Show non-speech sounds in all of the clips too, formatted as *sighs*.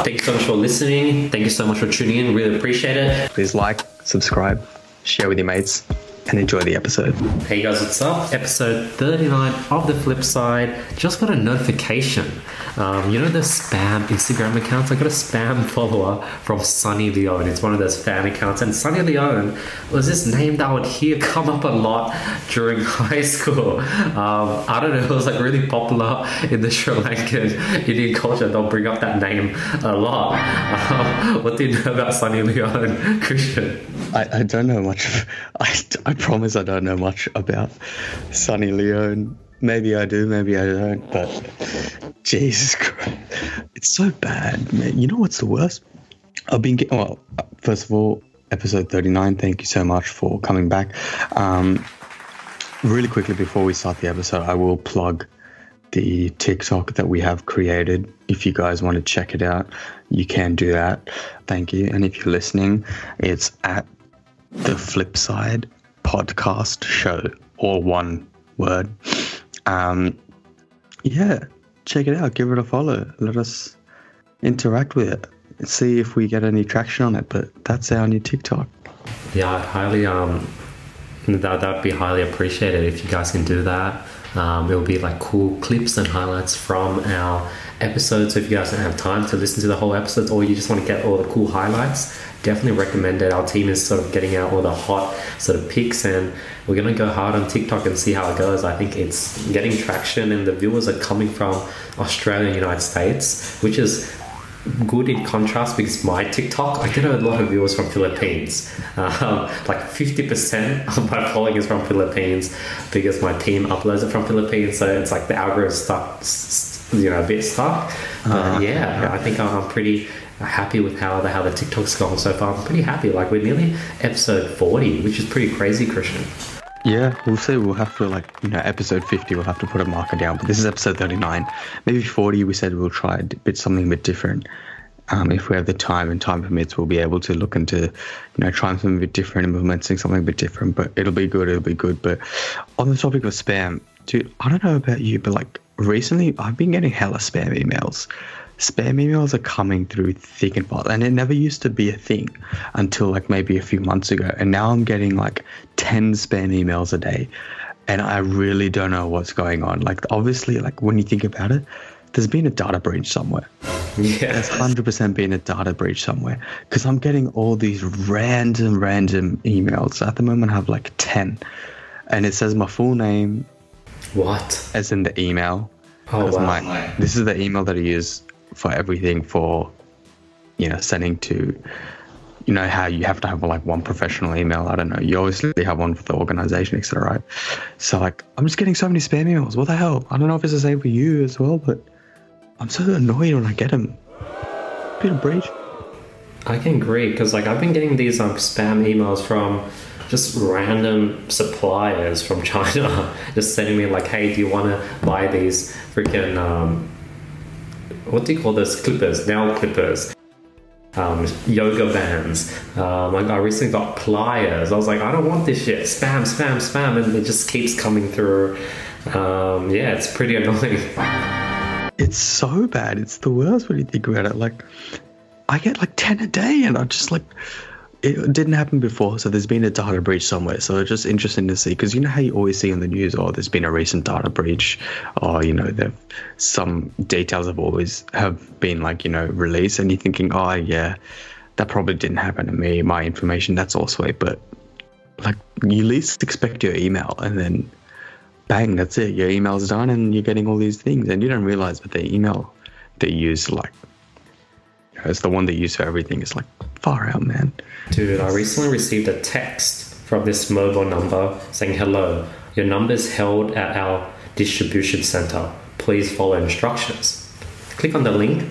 Thank you so much for listening. Thank you so much for tuning in. Really appreciate it. Please like, subscribe, share with your mates, and enjoy the episode. Hey guys, what's up? Episode 39 of The Flip Side. Just got a notification. Um, you know the spam Instagram accounts? I got a spam *laughs* follower from Sunny Leone. It's one of those fan accounts. And Sunny Leone was this name that I would hear *laughs* come up a lot during *laughs* high school. Um, I don't know, it was like really popular in the Sri Lankan Indian culture. They'll bring up that name a lot. Um, what do you know about Sunny Leone, Krishn? I, I don't know much. Of, I, I promise I don't know much about Sunny Leone. Maybe I do, maybe I don't. But Jesus Christ, it's so bad, man. You know what's the worst? I've been getting. Well, first of all, episode thirty-nine. Thank you so much for coming back. Um, really quickly before we start the episode, I will plug the TikTok that we have created. If you guys want to check it out, you can do that. Thank you. And if you're listening, it's at the Flip Side Podcast Show, all one word. Um, yeah, check it out. Give it a follow. Let us interact with it. See if we get any traction on it. But that's our new TikTok. Yeah, I'd highly um that that'd be highly appreciated if you guys can do that. Um, it'll be like cool clips and highlights from our episodes. So if you guys don't have time to listen to the whole episodes, or you just want to get all the cool highlights, definitely recommend it. Our team is sort of getting out all the hot sort of picks, and we're gonna go hard on TikTok and see how it goes. I think it's getting traction, and the viewers are coming from Australia and United States, which is good in contrast because my TikTok, I get a lot of viewers from Philippines. Um, like 50% of my following is from Philippines because my team uploads it from Philippines. So it's like the algorithm stuck, you know, a bit stuck. But Uh, yeah, yeah. I think I'm, I'm pretty happy with how the how the TikTok's gone so far. I'm pretty happy. Like we're nearly episode 40, which is pretty crazy, Krishn. Yeah, we'll see. We'll have to like you know episode fifty. We'll have to put a marker down. But this is episode thirty nine. Maybe forty. We said we'll try a bit something a bit different. Um, if we have the time and time permits, we'll be able to look into, you know, trying something a bit different, implementing something a bit different. But it'll be good. It'll be good. But on the topic of spam, dude, I don't know about you, but like recently, I've been getting hella spam emails. Spam emails are coming through thick and fast, and it never used to be a thing until like maybe a few months ago. And now I'm getting like 10 spam emails a day, and I really don't know what's going on. Like, obviously, like when you think about it, there's been a data breach somewhere. Yeah. There's 100% been a data breach somewhere because I'm getting all these random, random emails. At the moment, I have like 10, and it says my full name What? as in the email. Oh, wow. my- this is the email that I use for everything for, you know, sending to, you know, how you have to have like one professional email. I don't know. You obviously have one for the organization, etc. Right? So like, I'm just getting so many spam emails. What the hell? I don't know if it's the same for you as well, but I'm so annoyed when I get them. Bit of breach. I can agree because like I've been getting these um, spam emails from just random suppliers from *laughs* China, just sending me like, "Hey, do you want to buy these freaking um, what do you call those clippers? Nail clippers." Um, yoga bands. Um, like I recently got pliers. I was like, I don't want this shit. Spam, spam, spam, and it just keeps coming through. Um, yeah, it's pretty *laughs* annoying. It's so bad. It's the worst when you think about it. Like, I get like 10 a day, and I just like, it didn't happen before. So there's been a data breach somewhere. So it's just interesting to see because you know how you always see in the news, oh, there's been a recent data breach, or you know, some details have always have been like you know released, and you're thinking, oh yeah, that probably didn't happen to me. My information, that's all sweet, but like you least expect your email, and then bang, that's it. Your email's done, and you're getting all these things, and you don't realize that the email they use, like, it's the one they use for everything. It's like far out, man. Dude, I recently received a text from this mobile number saying, Hello, your number is held at our distribution center. Please follow instructions. Click on the link.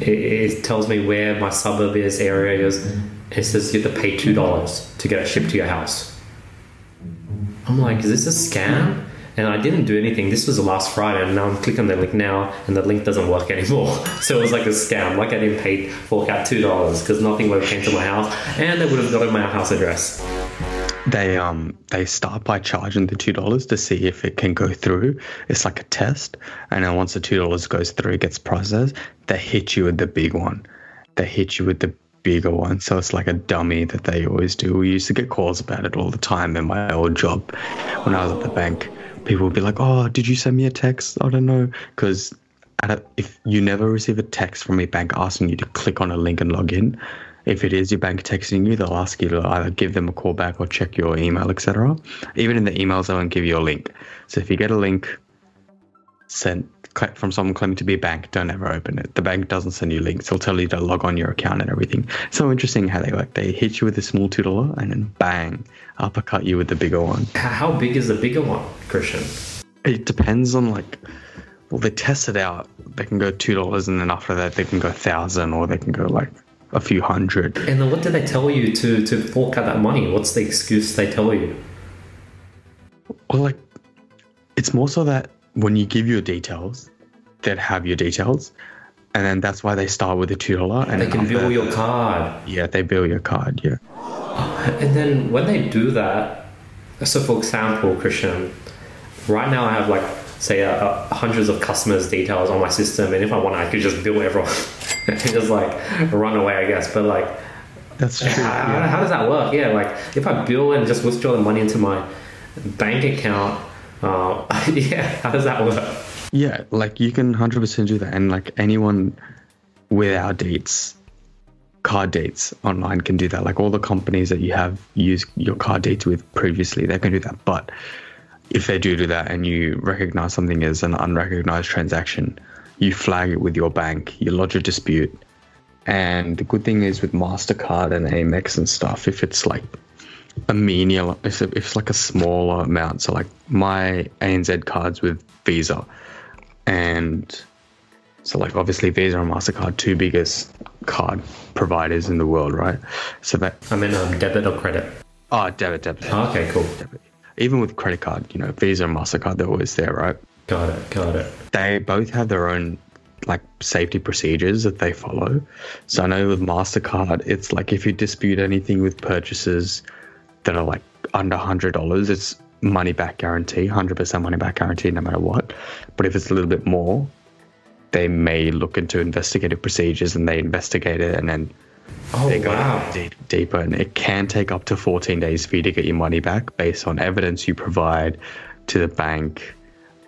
It, it tells me where my suburb is, area is. It says you have to pay $2 to get it shipped to your house. I'm like, is this a scam? And I didn't do anything. This was the last Friday, and now I'm clicking the link now, and the link doesn't work *laughs* anymore. So it was like a scam. Like I didn't pay fork out two dollars because nothing would have came to my house, and they would have gotten my house address. they um they start by charging the two dollars to see if it can go through. It's like a test, and then once the two dollars goes through, it gets processed. They hit you with the big one. They hit you with the bigger one. So it's like a dummy that they always do. We used to get calls about it all the time in my old job when I was at the bank. People will be like, "Oh, did you send me a text? I don't know," because if you never receive a text from a bank asking you to click on a link and log in, if it is your bank texting you, they'll ask you to either give them a call back or check your email, etc. Even in the emails, they won't give you a link. So if you get a link sent from someone claiming to be a bank, don't ever open it. The bank doesn't send you links; they'll tell you to log on your account and everything. So interesting how they work. they hit you with a small two dollar and then bang, uppercut you with the bigger one. How big is the bigger one, Krishn? It depends on like well, they test it out. They can go two dollars, and then after that, they can go thousand, or they can go like a few hundred. And then what do they tell you to to fork out that money? What's the excuse they tell you? Well, like it's more so that when you give your details, they'd have your details, and then that's why they start with a two dollar. And they can bill your card. Yeah, they bill your card. Yeah. *sighs* And then when they do that, so for example, Krishn, right now I have like say uh, hundreds of customers' details on my system, and if I want, I could just bill everyone *laughs* and just like run away, I guess. But like, that's true. How, yeah. how, does that work? Yeah, like if I bill and just withdraw the money into my bank account, uh, *laughs* yeah, how does that work? Yeah, like you can hundred percent do that, and like anyone with our dates card dates online can do that. Like all the companies that you have used your card dates with previously, they can do that. But if they do do that and you recognize something as an unrecognized transaction, you flag it with your bank, you lodge a dispute. And the good thing is with MasterCard and Amex and stuff, if it's like a menial, if it's like a smaller amount, so like my ANZ cards with Visa, and so like obviously Visa and MasterCard, two biggest card providers in the world, right? So that I mean um, debit or credit. Oh, debit, debit. Oh, okay, cool. Debit even with credit card, you know, Visa and MasterCard, they're always there, right? Got it, got it. They both have their own like safety procedures that they follow. So I know with MasterCard, it's like if you dispute anything with purchases that are like under $100, it's money back guarantee, 100% money back guarantee no matter what. But if it's a little bit more, they may look into investigative procedures and they investigate it and then Oh, they go wow. deep, deeper, and it can take up to 14 days for you to get your money back based on evidence you provide to the bank.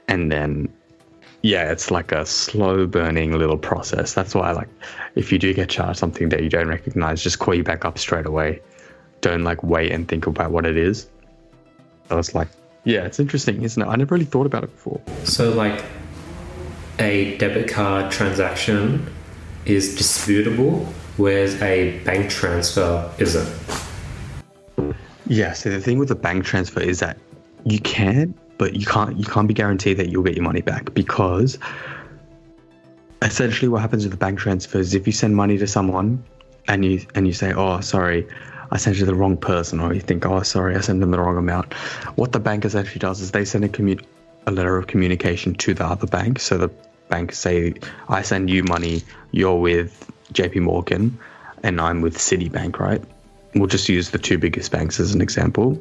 And then, yeah, it's like a slow burning little process. That's why, like, if you do get charged something that you don't recognize, just call you back up straight away. Don't like wait and think about what it is. So it's like, yeah, it's interesting, isn't it? I never really thought about it before. So, like, a debit card transaction is disputable whereas a bank transfer isn't. Yeah, so the thing with a bank transfer is that you can, but you can't you can't be guaranteed that you'll get your money back because essentially what happens with the bank transfer is if you send money to someone and you and you say, Oh, sorry, I sent you the wrong person, or you think, Oh, sorry, I sent them the wrong amount. What the bank actually does is they send a commu- a letter of communication to the other bank. So the bank say, I send you money, you're with JP Morgan and I'm with Citibank, right? We'll just use the two biggest banks as an example.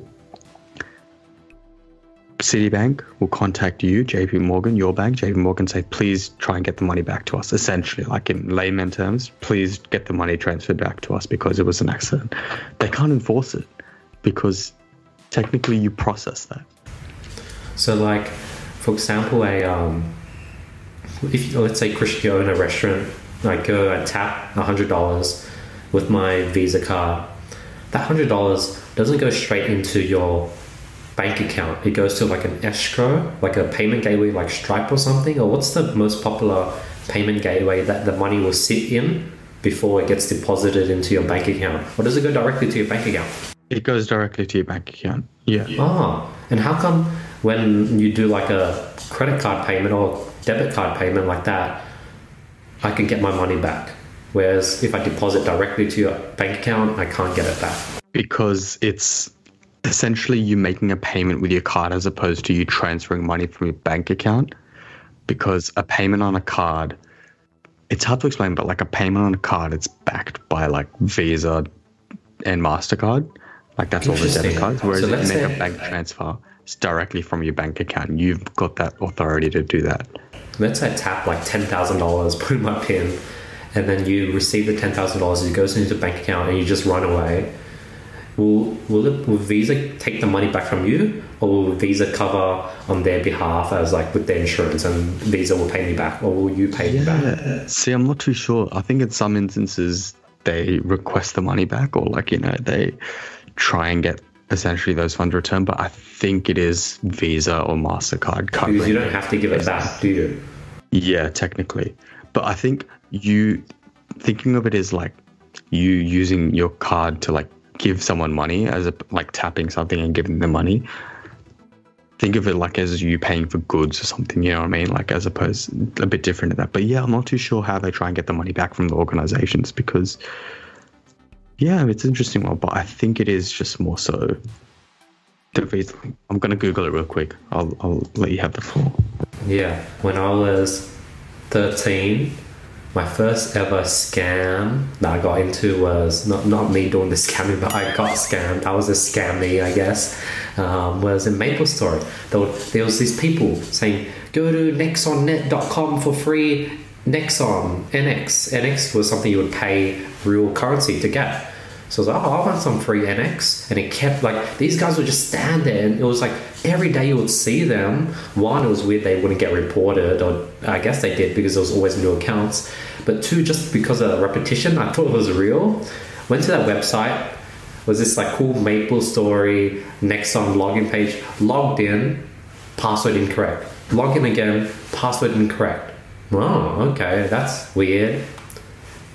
Citibank will contact you, JP Morgan, your bank. JP Morgan say, please try and get the money back to us. Essentially, like in layman terms, please get the money transferred back to us because it was an accident. They can't enforce it because technically you process that. So, like, for example, a um, if let's say Chris, you own a restaurant I go, I tap $100 with my Visa card. That $100 doesn't go straight into your bank account. It goes to like an escrow, like a payment gateway like Stripe or something. Or what's the most popular payment gateway that the money will sit in before it gets deposited into your bank account? Or does it go directly to your bank account? It goes directly to your bank account. Yeah. Oh, and how come when you do like a credit card payment or debit card payment like that, I can get my money back. Whereas if I deposit directly to your bank account, I can't get it back. Because it's essentially you making a payment with your card as opposed to you transferring money from your bank account. Because a payment on a card, it's hard to explain, but like a payment on a card, it's backed by like Visa and MasterCard. Like that's all the debit cards. Whereas So if you make say- a bank transfer, it's directly from your bank account. You've got that authority to do that. let's say I tap like ten thousand dollars, put in my pin, and then you receive the ten thousand dollars. It goes into the bank account, and you just run away. Will will it will Visa take the money back from you, or will Visa cover on their behalf as like with their insurance, and Visa will pay me back, or will you pay me back? See, I'm not too sure. I think in some instances they request the money back, or like you know they try and get essentially those funds returned. But I think it is Visa or Mastercard covering. Because you don't have to give it back, do you? Yeah, technically. But I think you thinking of it as like you using your card to like give someone money as a like tapping something and giving them money. Think of it like as you paying for goods or something, you know what I mean? Like as opposed a bit different to that. But yeah, I'm not too sure how they try and get the money back from the organizations because yeah, it's an interesting one, but I think it is just more so the Visa. I'm gonna Google it real quick. I'll I'll let you have the floor. Yeah, when I was 13, my first ever scam that I got into was not, not me doing the scamming, but I got scammed. I was a scammy, I guess. Um, was in MapleStory. There, were, there was these people saying, go to nexonnet.com for free Nexon NX. NX was something you would pay real currency to get. So I was like, oh, I want some free NX. And it kept like, these guys would just stand there and it was like every day you would see them. One, it was weird they wouldn't get reported, or I guess they did because there was always new accounts. But two, just because of the repetition, I thought it was real. Went to that website, was this like cool Maple Story Nexon login page, logged in, password incorrect. Log in again, password incorrect. Oh, okay, that's weird.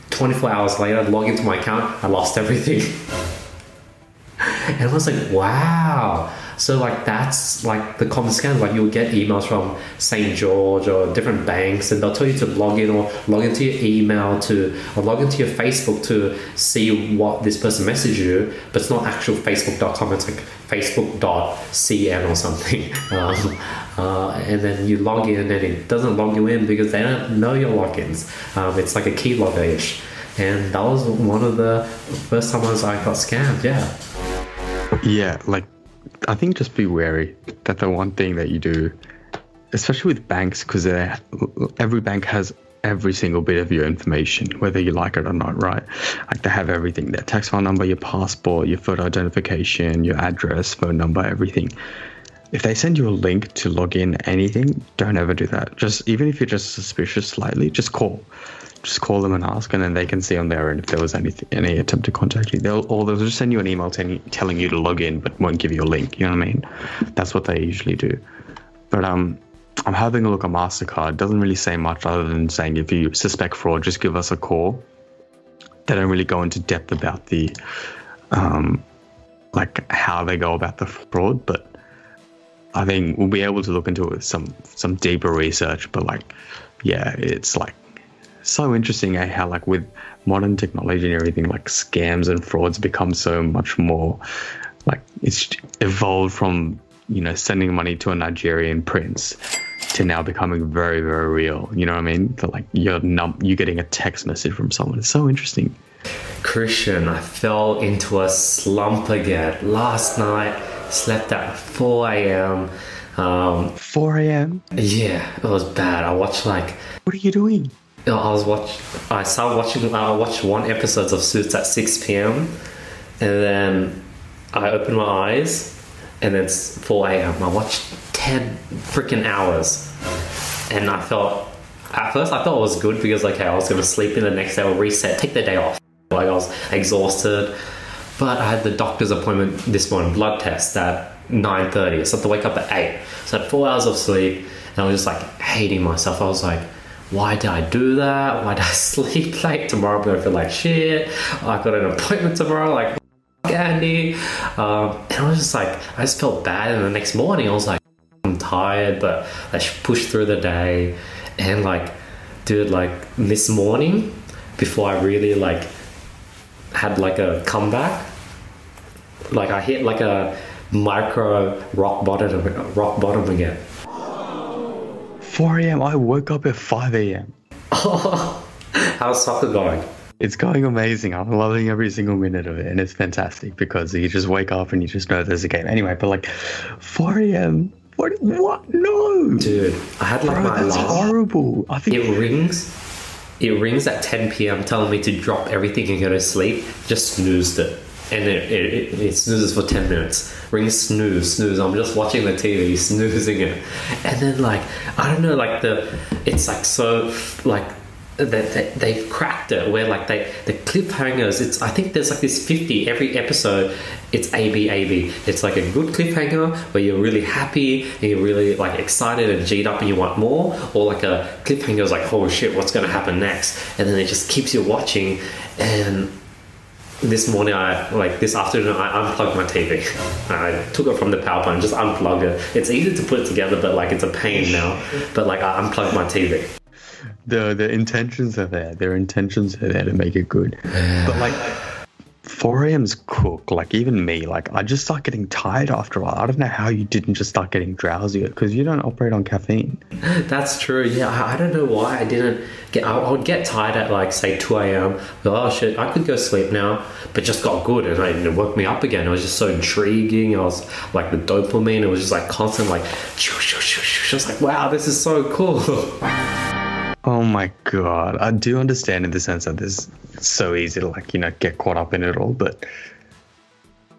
24 hours later, log into my account, I lost everything. *laughs* and I was like, wow. So like that's like the common scam. Like you'll get emails from St. George or different banks, and they'll tell you to log in or log into your email to or log into your Facebook to see what this person messaged you. But it's not actual Facebook.com. It's like Facebook.cn or something. *laughs* Um, uh, and then you log in, and it doesn't log you in because they don't know your logins. Um, it's like a keylogger ish. And that was one of the first times I got scammed. Yeah. Yeah, like I think just be wary that the one thing that you do, especially with banks, because every bank has every single bit of your information, whether you like it or not, right? Like they have everything: their tax file number, your passport, your photo identification, your address, phone number, everything. If they send you a link to log in anything, don't ever do that. Just even if you're just suspicious slightly, just call just call them and ask, and then they can see on their end if there was anything, any attempt to contact you. They'll or they'll just send you an email telling telling you to log in, but won't give you a link. You know what I mean? That's what they usually do. But um, I'm having a look at Mastercard. Doesn't really say much other than saying if you suspect fraud, just give us a call. They don't really go into depth about the um, like how they go about the fraud, but I think we'll be able to look into it with some some deeper research. But like, yeah, it's like so interesting eh, how like with modern technology and everything like scams and frauds become so much more like it's evolved from you know sending money to a nigerian prince to now becoming very very real you know what i mean like you're num- you getting a text message from someone it's so interesting Krishn, I fell into a slump again. Last night, slept at 4 a.m. Um, 4 a.m yeah, it was bad. I watched like what are you doing You know, I was watch. I started watching. I watched one episode of Suits at six p.m. and then I opened my eyes, and it's four a.m. I watched ten freaking hours, and I felt. At first, I thought it was good because okay, I was gonna sleep in the next day, or reset, take the day off. Like I was exhausted, but I had the doctor's appointment this morning, blood test at nine thirty. So I had to wake up at eight. So I had four hours of sleep, and I was just like hating myself. I was like why did I do that? Why did I *laughs* sleep late? Tomorrow I'm gonna feel like shit. I've got an appointment tomorrow, like *laughs* Andy. Um, and I was just like, I just felt bad. And the next morning I was like, *laughs* I'm tired, but I should push through the day. And like, dude, like this morning, before I really like had like a comeback, like I hit like a micro rock bottom, rock bottom again. 4 a.m i woke up at 5 a.m *laughs* How's soccer going? It's going amazing. I'm loving every single minute of it, and it's fantastic because you just wake up and you just know there's a game. Anyway, but like 4 a.m. What? What? No, Dude, I had like bro, my that's alarm. horrible. I think It rings. It rings at 10 p.m. telling me to drop everything and go to sleep. Just snoozed it. And it, it, it, snoozes for 10 minutes. Rings, snooze, snooze. I'm just watching the TV, *laughs* snoozing it. And then, like, I don't know, like, the. It's like so, like, they, they, they've cracked it where like they the cliffhangers it's i think there's like this 50 every episode it's a b a b it's like a good cliffhanger where you're really happy and you're really like excited and g'd up and you want more or like a cliffhanger is like oh shit what's going to happen next and then it just keeps you watching and this morning I like this afternoon I unplugged my TV. I took it from the power point, just unplugged it. It's easy to put it together, but like it's a pain now. But like I unplugged my TV. the the intentions are there. Their intentions are there to make it good. But like 4 a.m.'s cook. Like even me, like I just start getting tired after a while. I don't know how you didn't just start getting drowsy because you don't operate on caffeine. *laughs* That's true. Yeah, I, I don't know why I didn't get. I, I would get tired at like say two a.m. Oh shit, I could go sleep now, but just got good and I, it it woke me up again. It was just so intriguing. I was like the dopamine. It was just like constant like. I was like, wow, this is so cool. *laughs* Oh my god, I do understand in the sense that this it's so easy to like you know get caught up in it all, but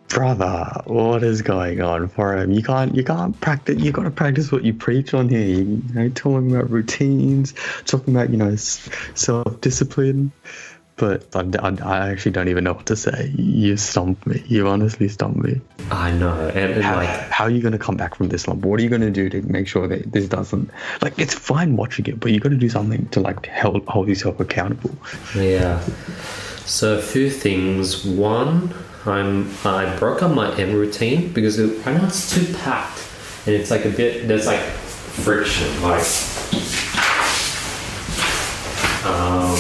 brother, what is going on for him? You can't you can't practice. You got to practice what you preach on here. You know, talking about routines, talking about you know self discipline. But I, I, I actually don't even know what to say. You stumped me. You honestly stumped me. I know, and, and How, like how are you going to come back from this lump? What are you going to do to make sure that this doesn't like? It's fine watching it, but you got to do something to like hold hold yourself accountable. Yeah. So a few things. One, I'm I broke up my M routine because it, I know it's too packed, and it's like a bit. There's like friction. Like, um,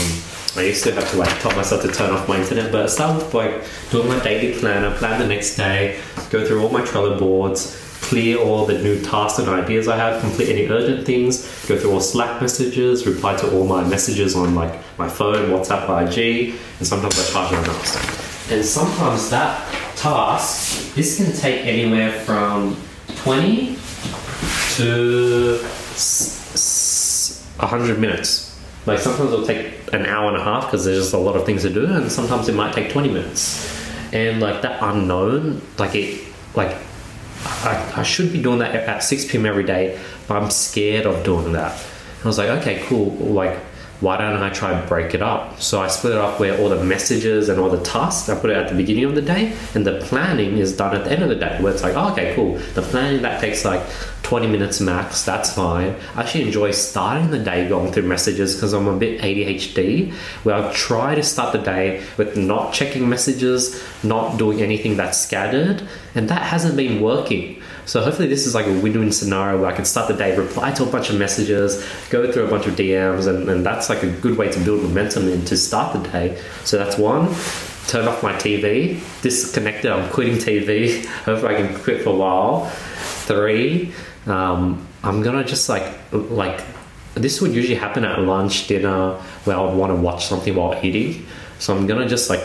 I used to have to like tell myself to turn off my internet, but I started like doing my daily planner, plan the next day, go through all my Trello boards, clear all the new tasks and ideas I have, complete any urgent things, go through all Slack messages, reply to all my messages on like my phone, WhatsApp, IG, and sometimes I charge my notes. And sometimes that task, this can take anywhere from 20 to s- s- 100 minutes. Like sometimes it'll take an hour and a half because there's just a lot of things to do, and sometimes it might take 20 minutes. And like that unknown, like it, like I, I should be doing that at 6 p.m. every day, but I'm scared of doing that. And I was like, okay, cool. Like, why don't I try and break it up? So I split it up where all the messages and all the tasks, I put it at the beginning of the day, and the planning is done at the end of the day, where it's like, oh, okay, cool. The planning that takes like 20 minutes max, that's fine. I actually enjoy starting the day going through messages because I'm a bit ADHD, where I try to start the day with not checking messages, not doing anything that's scattered, and that hasn't been working. So hopefully this is like a win-win scenario where I can start the day, reply to a bunch of messages, go through a bunch of DMs, and, and that's like a good way to build momentum and to start the day. So that's one. Turn off my TV, disconnected. I'm quitting TV. *laughs* Hopefully I can quit for a while. Three. Um, I'm gonna just like like this would usually happen at lunch, dinner, where I would want to watch something while eating. So I'm gonna just like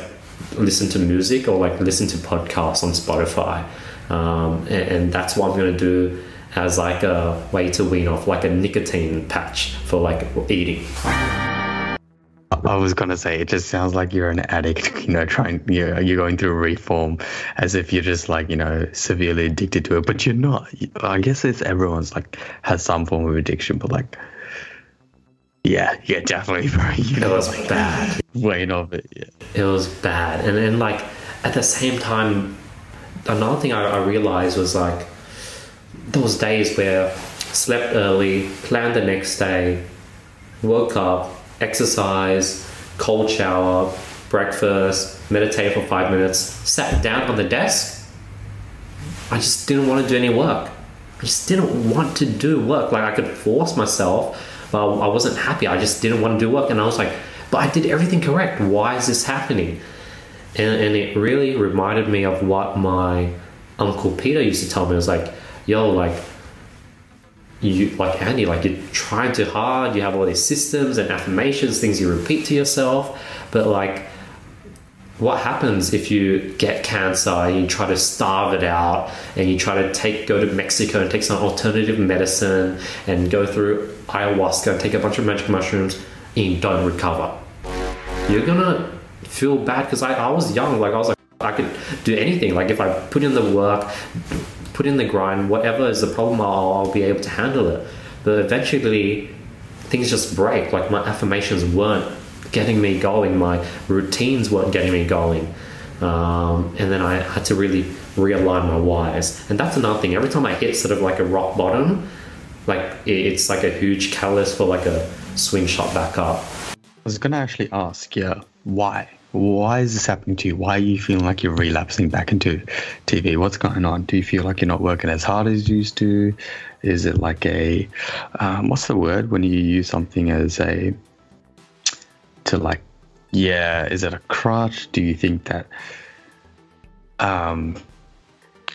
listen to music or like listen to podcasts on Spotify, um, and, and that's what I'm gonna do as like a way to wean off like a nicotine patch for like eating. I was gonna say it just sounds like you're an addict, *laughs* you know, trying you're you're going through reform as if you're just like, you know, severely addicted to it. But you're not. I guess it's everyone's like has some form of addiction, but like yeah, yeah, definitely bro. *laughs* You It was bad. weight of it, yeah. It was bad, and and like at the same time, another thing I, I realized was like those days where slept early, planned the next day, woke up, exercise, cold shower, breakfast, meditate for five minutes, sat down on the desk. I just didn't want to do any work. I just didn't want to do work. Like I could force myself, but I wasn't happy. I just didn't want to do work, and I was like, "But I did everything correct. Why is this happening?" And, and it really reminded me of what my uncle Peter used to tell me. It was like, "Yo, like you like Andy, like you're trying too hard. You have all these systems and affirmations, things you repeat to yourself, but like what happens if you get cancer and you try to starve it out and you try to take go to Mexico and take some alternative medicine and go through ayahuasca and take a bunch of magic mushrooms and you don't recover? You're gonna feel bad because I, I was young, like I was like I could do anything. Like if I put in the work, put in the grind, whatever is the problem, I'll, I'll be able to handle it. But eventually, things just break. Like my affirmations weren't getting me going, my routines weren't getting me going. Um, and then I had to really realign my whys. And that's another thing. Every time I hit sort of like a rock bottom, like it's like a huge catalyst for like a swing shot back up. I was to actually ask, yeah, why? Why is this happening to you? Why are you feeling like you're relapsing back into TV? What's going on? Do you feel like you're not working as hard as you used to? Is it like a, um, what's the word when you use something as a, to like, yeah, is it a crutch? Do you think that, um,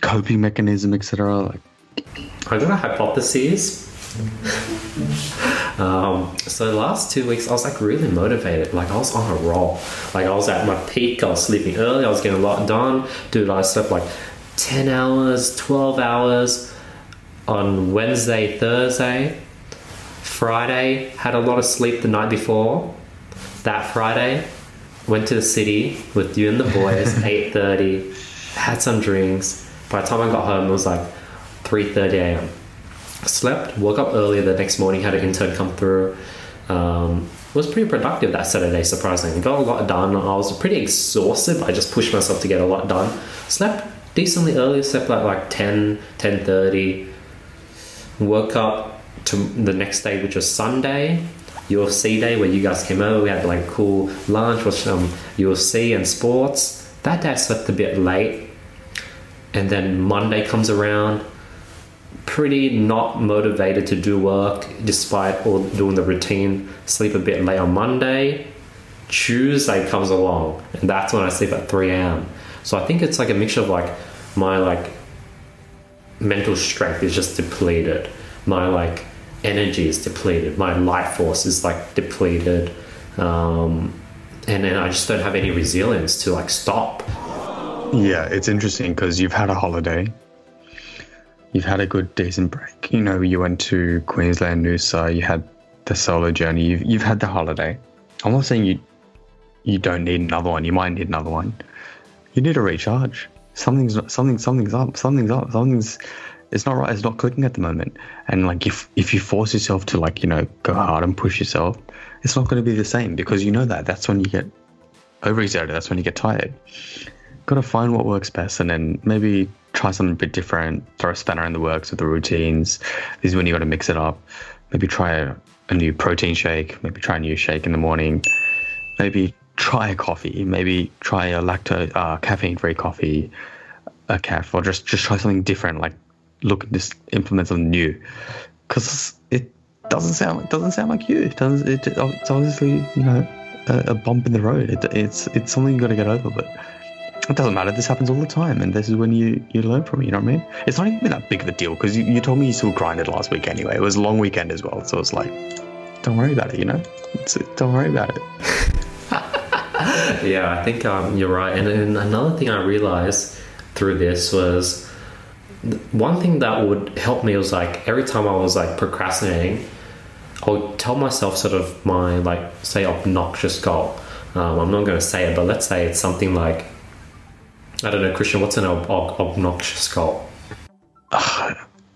coping mechanism, etc.? Like, I got a hypothesis. Um, so the last two weeks, I was like really motivated. Like I was on a roll. Like I was at my peak. I was sleeping early. I was getting a lot done. Dude, I slept like ten hours, twelve hours on Wednesday, Thursday. Friday, had a lot of sleep the night before. That Friday, went to the city with you and the boys. *laughs* Eight thirty, had some drinks. By the time I got home, it was like three thirty a.m slept, woke up early the next morning, had an intern come through. Um, was pretty productive that Saturday, surprisingly. Got a lot done. I was pretty exhausted, I just pushed myself to get a lot done. Slept decently early, slept at like 10, 10.30. Woke up to the next day, which was Sunday, UFC day, where you guys came over. We had like cool lunch, watched some UFC and sports. That day I slept a bit late. And then Monday comes around, pretty not motivated to do work despite all doing the routine. Sleep a bit late on Monday. Tuesday comes along, and that's when I sleep at 3 a.m. So I think it's like a mixture of like my like mental strength is just depleted. My like energy is depleted. My life force is like depleted. Um, and then I just don't have any resilience to like stop. Yeah, it's interesting because you've had a holiday, you've had a good decent break. You know, you went to Queensland, Noosa, you had the solo journey, you've, you've had the holiday. I'm not saying you you don't need another one. You might need another one. You need a recharge. Something's something something's up. Something's up. Something's it's not right. It's not clicking at the moment. And like if if you force yourself to like you know go hard and push yourself, it's not going to be the same because you know that that's when you get overexerted. That's when you get tired. Got to find what works best, and then maybe try something a bit different. Throw a spanner in the works with the routines. This is when you got to mix it up. Maybe try a, a new protein shake. Maybe try a new shake in the morning. Maybe try a coffee. Maybe try a lacto uh, caffeine-free coffee, a caf, or just just try something different. Like look, just implement something new, because it doesn't sound doesn't sound like you. It doesn't. It, it's obviously you know a, a bump in the road. It, it's it's something you got to get over, but. It doesn't matter. This happens all the time, and this is when you, you learn from it. You know what I mean? It's not even that big of a deal because you, you told me you still grinded last week anyway. It was a long weekend as well, so it's like, don't worry about it. You know, it's, don't worry about it. *laughs* yeah, I think um, you're right. And, and another thing I realized through this was one thing that would help me was like every time I was like procrastinating, I would tell myself sort of my like say obnoxious goal. Um, I'm not going to say it, but let's say it's something like I don't know, Krishn. What's an ob- ob- obnoxious goal?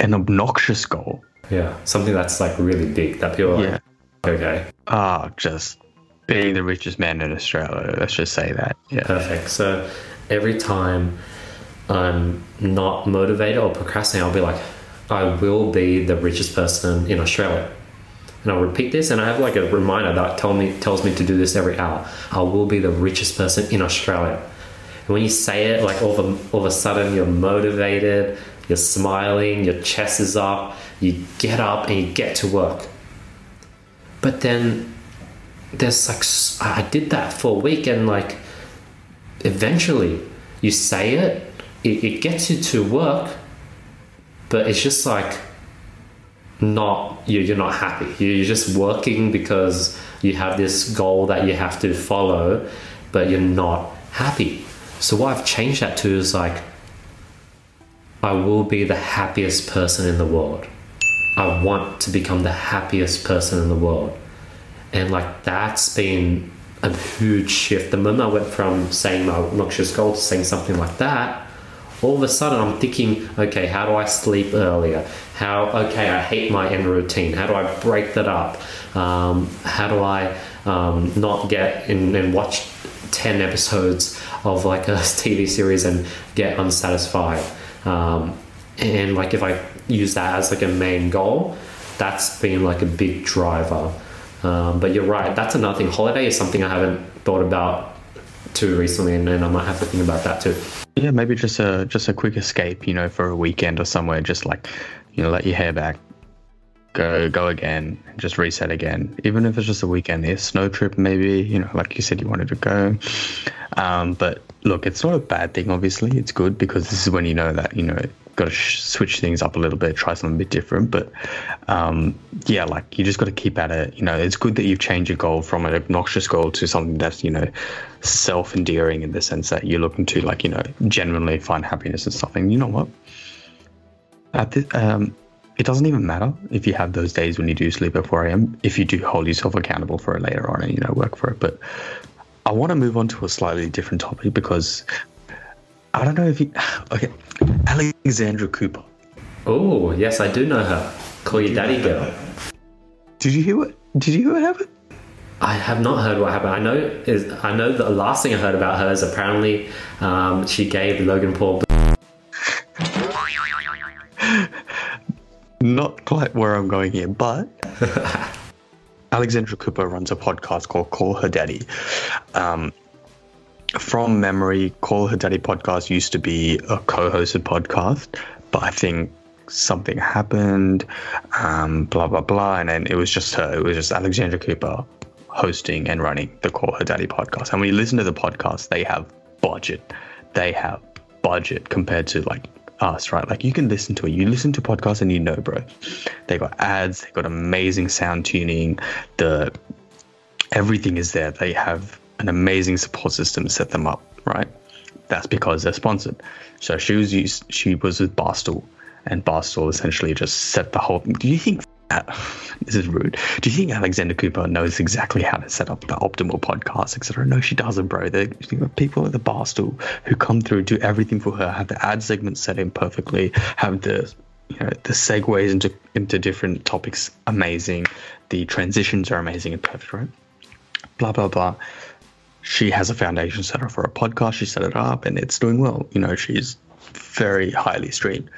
An obnoxious goal. Yeah, something that's like really big that people are Yeah. like, okay, Ah, just being the richest man in Australia. Let's just say that. Yeah. Perfect. So every time I'm not motivated or procrastinating, I'll be like, I will be the richest person in Australia. And I'll repeat this, and I have like a reminder that tell me tells me to do this every hour. I will be the richest person in Australia. And when you say it, like all of a, all of a sudden you're motivated, you're smiling, your chest is up, you get up and you get to work. But then there's like I did that for a week and like eventually you say it, it, it gets you to work, but it's just like not you you're not happy. You're just working because you have this goal that you have to follow, but you're not happy. So what I've changed that to is like I will be the happiest person in the world. I want to become the happiest person in the world. And like that's been a huge shift. The moment I went from saying my obnoxious goal to saying something like that, all of a sudden I'm thinking, okay, how do I sleep earlier? How, okay, I hate my end routine. How do I break that up? Um, how do I um, not get in and watch 10 episodes of like a *laughs* TV series and get unsatisfied? Um, and like if I use that as like a main goal, that's been like a big driver. Um, but you're right, that's another thing. Holiday is something I haven't thought about too recently, and then I might have to think about that too. Yeah, maybe just a just a quick escape, you know, for a weekend or somewhere. Just like, you know, let your hair back, go go again, just reset again. Even if it's just a weekend, a snow trip, maybe. You know, like you said, you wanted to go. Um, but look, it's not a bad thing. Obviously, it's good because this is when you know that you know got to sh- switch things up a little bit, try something a bit different. But um, yeah, like you just got to keep at it. You know, it's good that you've changed your goal from an obnoxious goal to something that's you know self-endearing in the sense that you're looking to like you know genuinely find happiness and stuff. And you know what? At um, it doesn't even matter if you have those days when you do sleep at 4 a.m. If you do hold yourself accountable for it later on and you know work for it, but I want to move on to a slightly different topic because I don't know if you. *sighs* Okay, Alexandra Cooper. Oh, yes, I do know her. Call Her Daddy girl. Did you hear what? Did you hear what happened? I have not heard what happened. I know is I know the last thing I heard about her is apparently um, she gave Logan Paul. Not quite where I'm going here, but *laughs* Alexandra Cooper runs a podcast called Call Her Daddy. Um, from memory, Call Her Daddy podcast used to be a co-hosted podcast, but I think something happened, um, blah blah blah, and then it was just her. It was just Alexandra Cooper hosting and running the Call Her Daddy podcast. And when you listen to the podcast, they have budget. They have budget compared to like us, right? Like you can listen to it. You listen to podcasts and you know, bro. They got ads. They got amazing sound tuning. The everything is there. They have an amazing support system to set them up, right? That's because they're sponsored. So she was used, she was with Barstool, and Barstool essentially just set the whole. Do you think *sighs* this is rude? Do you think Alexandra Cooper knows exactly how to set up the optimal podcast, etc.? No, she doesn't, bro. The people at the Barstool who come through do everything for her, have the ad segments set in perfectly, have the you know the segues into into different topics amazing, the transitions are amazing and perfect, right? Blah blah blah she has a foundation set up for a podcast. She set it up and it's doing well. You know, she's very highly streamed.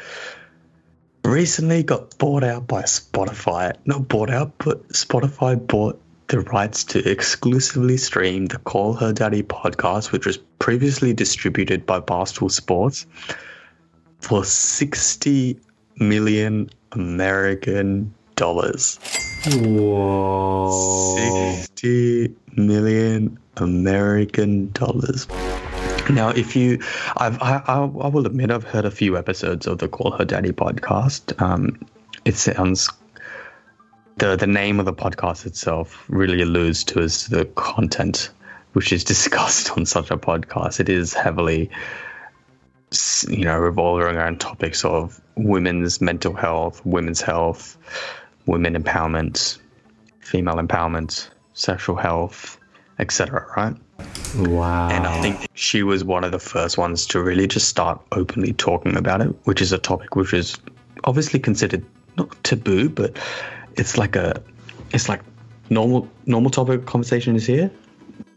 Recently got bought out by Spotify. Not bought out, but Spotify bought the rights to exclusively stream the Call Her Daddy podcast, which was previously distributed by Barstool Sports, for 60 million American dollars. Whoa. 60 million American dollars. Now, if you, I've, I, I, will admit, I've heard a few episodes of the Call Her Daddy podcast. Um, it sounds, the the name of the podcast itself really alludes to as the content which is *laughs* discussed on such a podcast. It is heavily, you know, revolving around topics of women's mental health, women's health, women empowerment, female empowerment, sexual health, etc. Right? Wow. And I think she was one of the first ones to really just start openly talking about it, which is a topic which is obviously considered not taboo, but it's like a, it's like normal normal topic of conversation is here.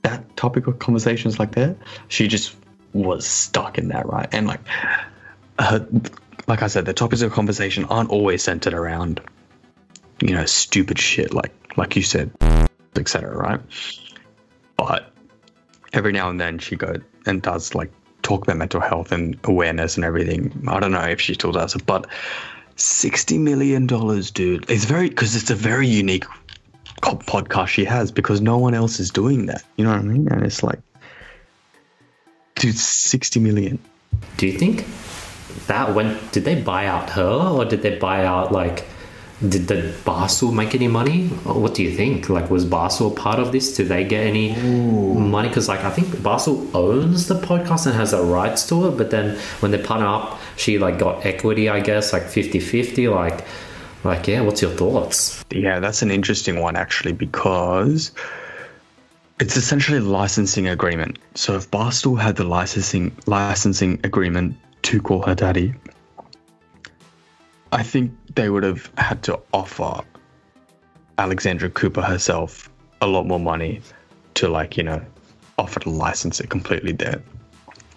That topic of conversation is like there. She just was stuck in that, right? And like, her, like I said, the topics of conversation aren't always centered around, you know, stupid shit like like you said, etc. Right? But every now and then she goes and does like talk about mental health and awareness and everything. I don't know if she still does it, but sixty million dollars, dude. It's very because it's a very unique podcast she has because no one else is doing that. You know what I mean? And it's like, dude, sixty million. Do you think that went? Did they buy out her, or did they buy out like did the Barstool make any money? What do you think? Like, was Barstool part of this? Did they get any money? Because, like, I think Barstool owns the podcast and has the rights to it. But then when they partner up, she like got equity, I guess, like 50-50. Like, like, yeah. What's your thoughts? Yeah, that's an interesting one actually because it's essentially a licensing agreement. So if Barstool had the licensing licensing agreement to call her daddy, I think they would have had to offer Alexandra Cooper herself a lot more money to like, you know, offer to license it completely there.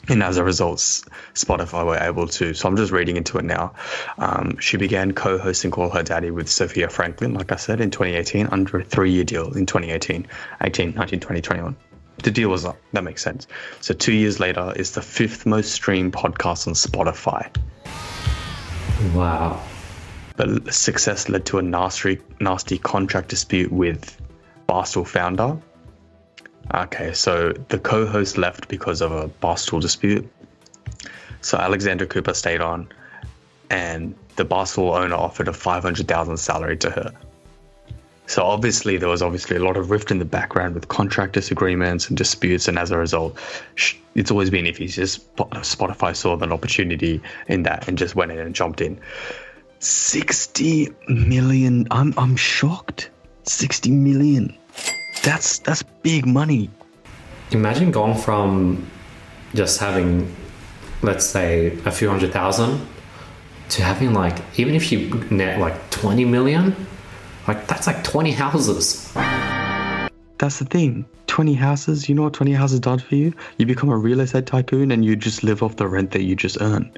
And as a result, Spotify were able to. So I'm just reading into it now. Um, she began co hosting Call Her Daddy with Sofia Franklyn, like I said, in 2018, under a three year deal in 2018, 18, 19, 20, 21. The deal was up. That makes sense. So two years later, it's the fifth most streamed podcast on Spotify. Wow. But success led to a nasty, nasty contract dispute with Barstool founder. Okay, so the co-host left because of a Barstool dispute. So Alexandra Cooper stayed on, and the Barstool owner offered a five hundred thousand salary to her. So obviously there was obviously a lot of rift in the background with contract disagreements and disputes, and as a result, it's always been If iffy. Just Spotify saw an opportunity in that and just went in and jumped in. 60 million. I'm I'm shocked. 60 million. That's that's big money. Imagine going from just having, let's say, a few hundred thousand to having like, even if you net like 20 million, like that's like 20 houses. That's the thing. 20 houses, you know what 20 houses does for you? You become a real estate tycoon and you just live off the rent that you just earn.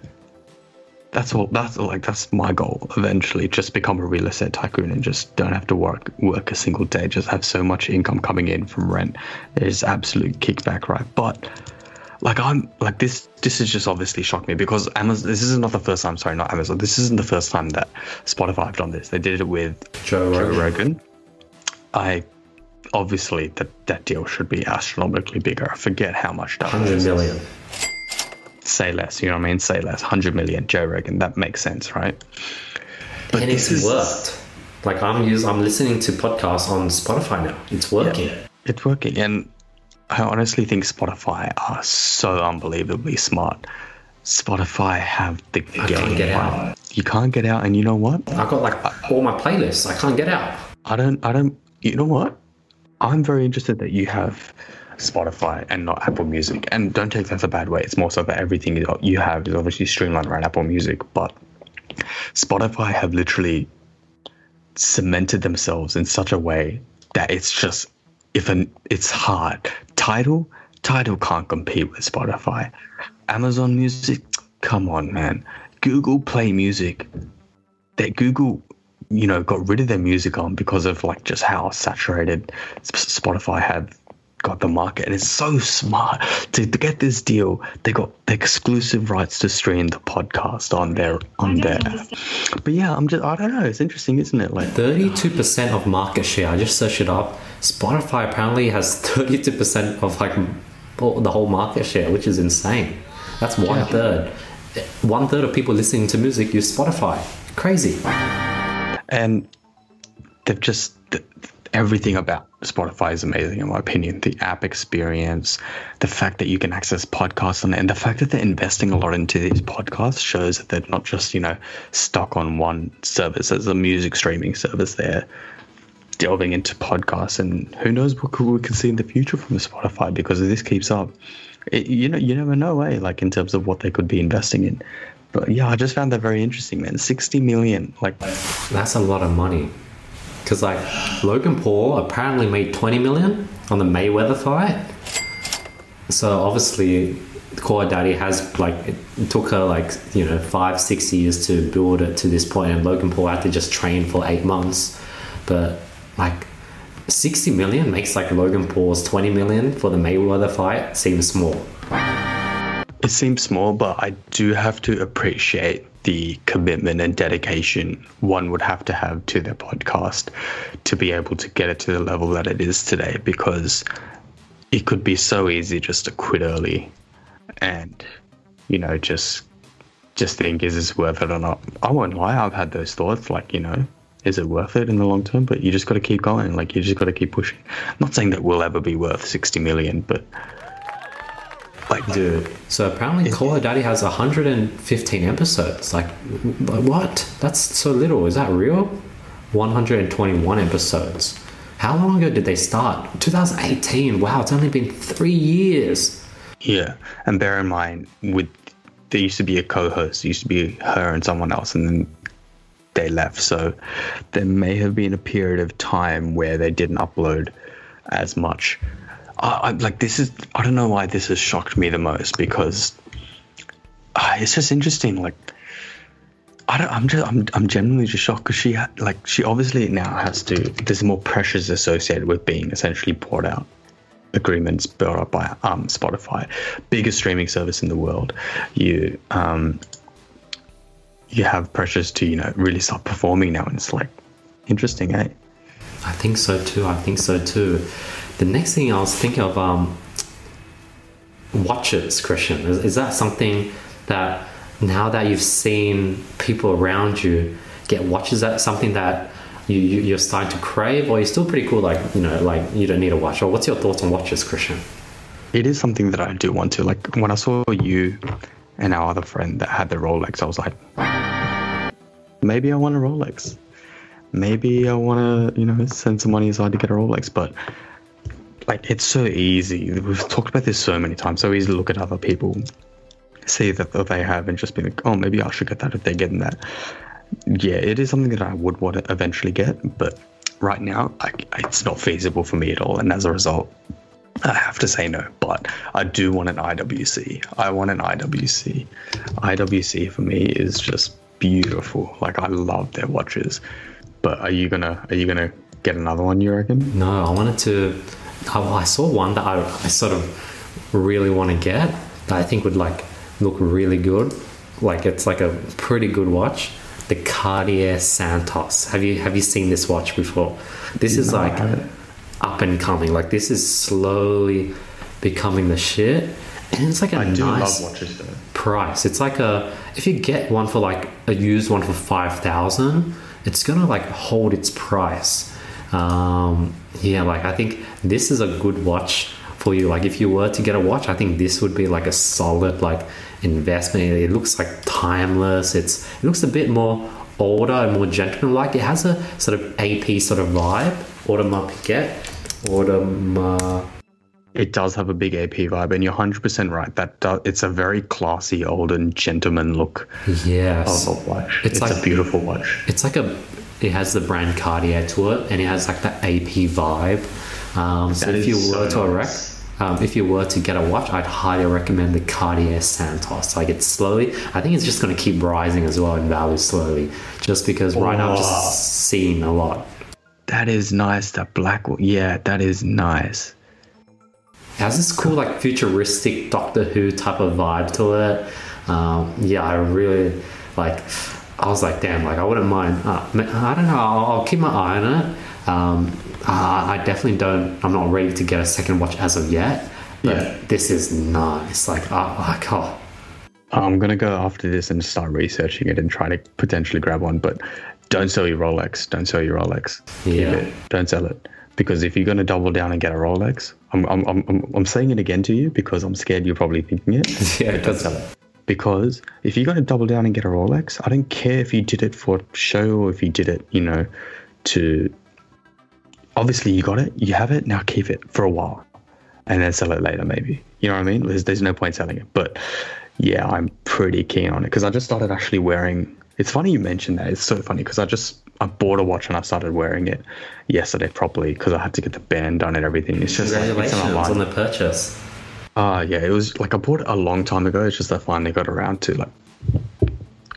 That's all that's like that's my goal eventually. Just become a real estate tycoon and just don't have to work work a single day. Just have so much income coming in from rent. It's absolute kickback, right? But like I'm like this this has just obviously shocked me because Amazon this is not the first time sorry not Amazon this isn't the first time that Spotify have done this. They did it with Joe Joe Rogan. Rogan. I obviously that that deal should be astronomically bigger. I forget how much that 100 was. say less you know what I mean? Say less. 100 million Joe Rogan that makes sense right? But and it's worked. Like I'm using, I'm listening to podcasts on Spotify now. It's working. it's working. And I honestly think Spotify are so unbelievably smart Spotify have the I game can't get out. you can't get out and you know what I've got like all my playlists. I can't get out. I don't, I don't, you know what? I'm very interested that you have Spotify and not Apple Music. And don't take that the bad way. It's more so that everything you have is obviously streamlined around Apple Music. But Spotify have literally cemented themselves in such a way that it's just, if an, it's hard. Tidal, Tidal can't compete with Spotify. Amazon Music, come on, man. Google Play Music, that Google, you know, got rid of their music on because of like just how saturated Spotify have got the market, and it's so smart to, to get this deal. They got the exclusive rights to stream the podcast on their on their. But yeah, I'm just I don't know. It's interesting, isn't it? Like 32% of market share. I just searched it up. Spotify apparently has *laughs* 32% of like the whole market share, which is insane. That's one third. One third of people listening to music use Spotify. Crazy. and they've just th- everything about Spotify is amazing in my opinion. The app experience, the fact that you can access podcasts it, and the fact that they're investing a lot into these podcasts shows that they're not just you know stuck on one service as a music streaming service. They're delving into podcasts, and who knows what we can see in the future from Spotify because if this keeps up. It, you know, you never know, eh? Like in terms of what they could be investing in. But yeah, I just found that very interesting, man. Sixty million, like That's a lot of money. Because like Logan Paul apparently made 20 million on the Mayweather fight. So obviously, Call Her Daddy has like it took her like you know five six years to build it to this point, and Logan Paul had to just train for eight months. But like 60 million makes like Logan Paul's 20 million for the Mayweather fight seem small. It seems small, but I do have to appreciate the commitment and dedication one would have to have to their podcast to be able to get it to the level that it is today because it could be so easy just to quit early and you know just just think is this worth it or not i won't lie i've had those thoughts like you know is it worth it in the long term? But you just got to keep going. Like you just got to keep pushing. not saying that we'll ever be worth 60 million, but like, Dude, so apparently Call Her Daddy has 115 episodes. Like, what? That's so little. Is that real? 121 episodes. How long ago did they start? 2018. Wow, it's only been three years. Yeah, and bear in mind, with there used to be a co-host, it used to be her and someone else, and then they left. So there may have been a period of time where they didn't upload as much. I, like this is I don't know why this has shocked me the most because uh, it's just interesting. Like I don't, I'm just I'm I'm genuinely just shocked because she ha- like she obviously now has to. There's more pressures associated with being essentially bought out agreements built up by um, Spotify, biggest streaming service in the world. You um, you have pressures to you know really start performing now, and it's like interesting, eh? I think so too. I think so too. The next thing I was thinking of um, watches, Krishn. Is, is that something that now that you've seen people around you get watches, that something that you, you, you're starting to crave, or you're still pretty cool? Like you know, like you don't need a watch. Or what's your thoughts on watches, Krishn? It is something that I do want to. Like when I saw you and our other friend that had the Rolex, I was like, maybe I want a Rolex. Maybe I want to, you know, send some money aside to get a Rolex. But like, it's so easy. We've talked about this so many times. So easy to look at other people, see that they have, and just be like, oh, maybe I should get that if they're getting that. Yeah, it is something that I would want to eventually get, but right now, I, it's not feasible for me at all. And as a result, I have to say no, but I do want an IWC. I want an IWC. IWC for me is just beautiful. Like I love their watches. But are you gonna are you gonna get another one? You reckon? No, I wanted to. I, I saw one that I, I sort of really want to get that I think would like look really good. Like it's like a pretty good watch. The Cartier Santos. Have you have you seen this watch before? This is No, like up and coming. Like this is slowly becoming the shit. And it's like a I nice watches price. It's like a if you get one for like a used one for five thousand, it's gonna like hold its price. Um, yeah, like I think this is a good watch for you. Like if you were to get a watch, I think this would be like a solid like investment. It looks like timeless. It's it looks a bit more older and more gentleman like. It has a sort of AP sort of vibe. Audemars Piguet. Audemars. It does have a big AP vibe, and you're 100% right. That do, it's a very classy, old and gentleman look Yes. of watch. It's It's, like- a beautiful watch. it's like a it has the brand Cartier to it and it has like the AP vibe. Um, so if you were so to nice. erect, um, if you were to get a watch, I'd highly recommend the Cartier Santos. Like it's slowly, I think it's just going to keep rising as well in value slowly, just because right now I'm just seeing a lot. That is nice. That black one. Yeah, that is nice. It has this cool like futuristic Doctor Who type of vibe to it. Um, yeah, I really like. I was like, damn, like I wouldn't mind. Uh, I don't know. I'll, I'll keep my eye on it. Um, uh, I definitely don't. I'm not ready to get a second watch as of yet. But Yeah. this is nice. Like, like oh, God. I'm gonna go after this and start researching it and try to potentially grab one. But don't sell your Rolex. Don't sell your Rolex. Keep Yeah. it. Don't sell it because if you're gonna double down and get a Rolex, I'm I'm I'm, I'm- I'm saying it again to you because I'm scared you're probably thinking it. *laughs* yeah, Don't because sell it. Because if you're gonna double down and get a Rolex, I don't care if you did it for show or if you did it, you know, to. Obviously, you got it. You have it. Now keep it for a while, and then sell it later. Maybe you know what I mean. There's, there's no point selling it. But yeah, I'm pretty keen on it because I just started actually wearing. It's funny you mentioned that. It's so funny because I just I bought a watch and I started wearing it yesterday properly because I had to get the band done and everything. It's just like, it's congratulations on the purchase. Ah, yeah, it was like I bought it a long time ago. It's just I finally got around to like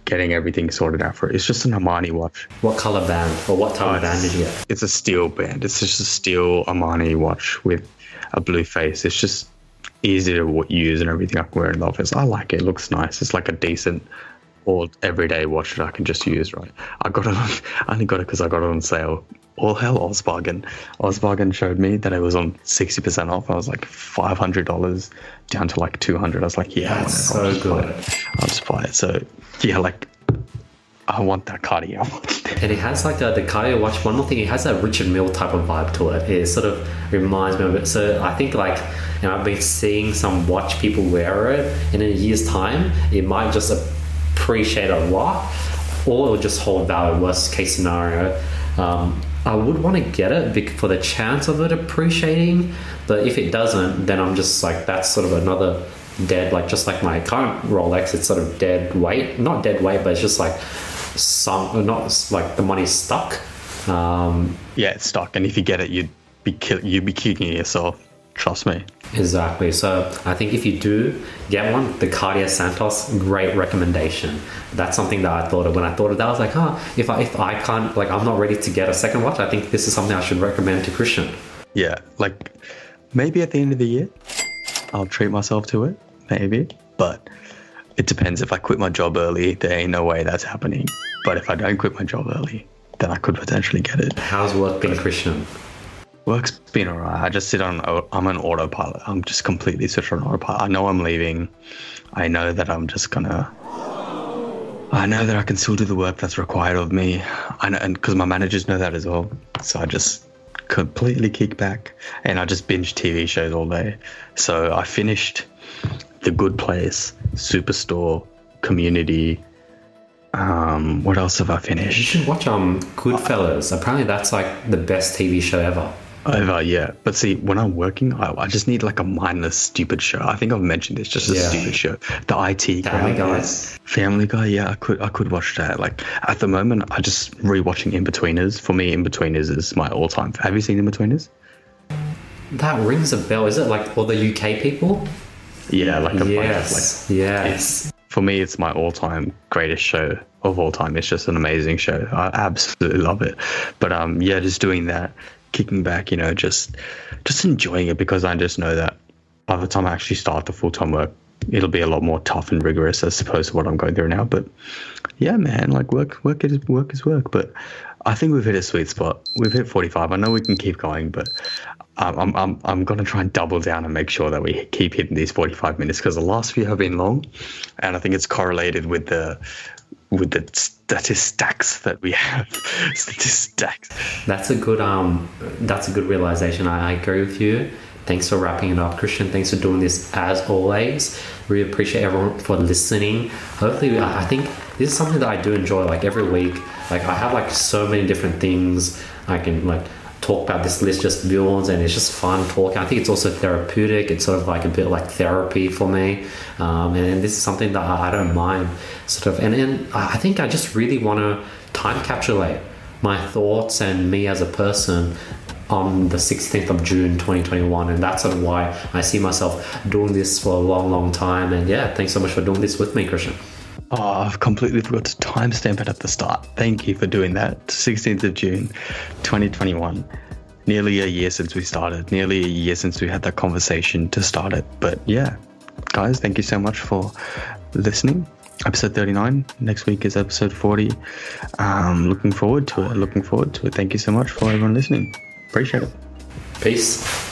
getting everything sorted out for it. It's just an Armani watch. What color band or what type Oh, of band did you get? It's a steel band. It's just a steel Armani watch with a blue face. It's just easy to use and everything. I can wear in the office. I like it. It looks nice. It's like a decent or everyday watch that I can just use. Right. I got it. On, *laughs* I only got it because I got it on sale. All hell, OzBargain. OzBargain showed me that it was on sixty percent off. I was like five hundred dollars down to like two hundred. I was like, yeah, That's. So good. I'll just buy it. So yeah, like I want that Cartier. And it has like a, the Cartier watch. One more thing, it has a Richard Mille type of vibe to it. It sort of reminds me of it. So I think like you know I've been seeing some watch people wear it, and in a year's time, it might just appreciate a lot, or it'll just hold value. Worst case scenario. Um, I would want to get it for the chance of it appreciating, but if it doesn't, then I'm just like that's sort of another dead like just like my current Rolex. It's sort of dead weight, not dead weight, but it's just like some not like the money's stuck. Um, Yeah, it's stuck, and if you get it, you'd be kill- you'd be kicking yourself. Trust me. Exactly. So I think if you do get one, the Cartier Santos, great recommendation. That's something that I thought of when I thought of that. I was like, huh, if I if I can't like I'm not ready to get a second watch, I think this is something I should recommend to Krishn. Yeah, like maybe at the end of the year, I'll treat myself to it. Maybe, but it depends. If I quit my job early, there ain't no way that's happening. But if I don't quit my job early, then I could potentially get it. How's work been, Krishn? Work's been alright. I just sit on. I'm an autopilot. I'm just completely switched on autopilot. I know I'm leaving. I know that I'm just gonna. I know that I can still do the work that's required of me. I know, and because my managers know that as well. So I just completely kick back and I just binge TV shows all day. So I finished The Good Place, Superstore, Community. Um, what else have I finished? You should watch um Goodfellas. Apparently that's like the best TV show ever. Over, yeah. But see, when I'm working, I, I just need like a mindless, stupid show. I think I've mentioned this, just a Yeah. stupid show. The IT Family guy. Guy. Family Guy, yeah, I could I could watch that. Like at the moment, I just rewatching Inbetweeners. For me, Inbetweeners is my all time. Have you seen In Betweeners? That rings a bell. Is it like all the UK people? Yeah, like a bunch of, Yes. yes. for me, it's my all time greatest show of all time. It's just an amazing show. I absolutely love it. But um, yeah, just doing that, kicking back, you know, just just enjoying it because I just know that by the time I actually start the full time work, it'll be a lot more tough and rigorous as opposed to what I'm going through now. But yeah, man, like work, work is work is work. But I think we've hit a sweet spot. We've hit 45. I know we can keep going, but I'm I'm I'm, to try and double down and make sure that we keep hitting these 45 minutes because the last few have been long, and I think it's correlated with the with the statistics that we have. *laughs* statistics. That's a good um that's a good realization. I, I agree with you. Thanks for wrapping it up, Krishn. Thanks for doing this as always. Really appreciate everyone for listening. Hopefully, I I think this is something that I do enjoy. Like every week, like I have like so many different things I can like talk about. This list just builds, and it's just fun talking. I think it's also therapeutic. It's sort of like a bit like therapy for me, um, and, this is something that I, I don't mind. Sort of, and then I I think I just really want to time capsulate my thoughts and me as a person on the 16th of June 2021 and that's sort of why I see myself doing this for a long long time and yeah thanks so much for doing this with me Krishn Oh, I've completely forgot to timestamp it at the start. Thank you for doing that. 16th of June, 2021. Nearly a year since we started. Nearly a year since we had that conversation to start it. But yeah, guys, thank you so much for listening. Episode 39. Next week is episode 40. Um, looking forward to it. Looking forward to it. Thank you so much for everyone listening. Appreciate it. peace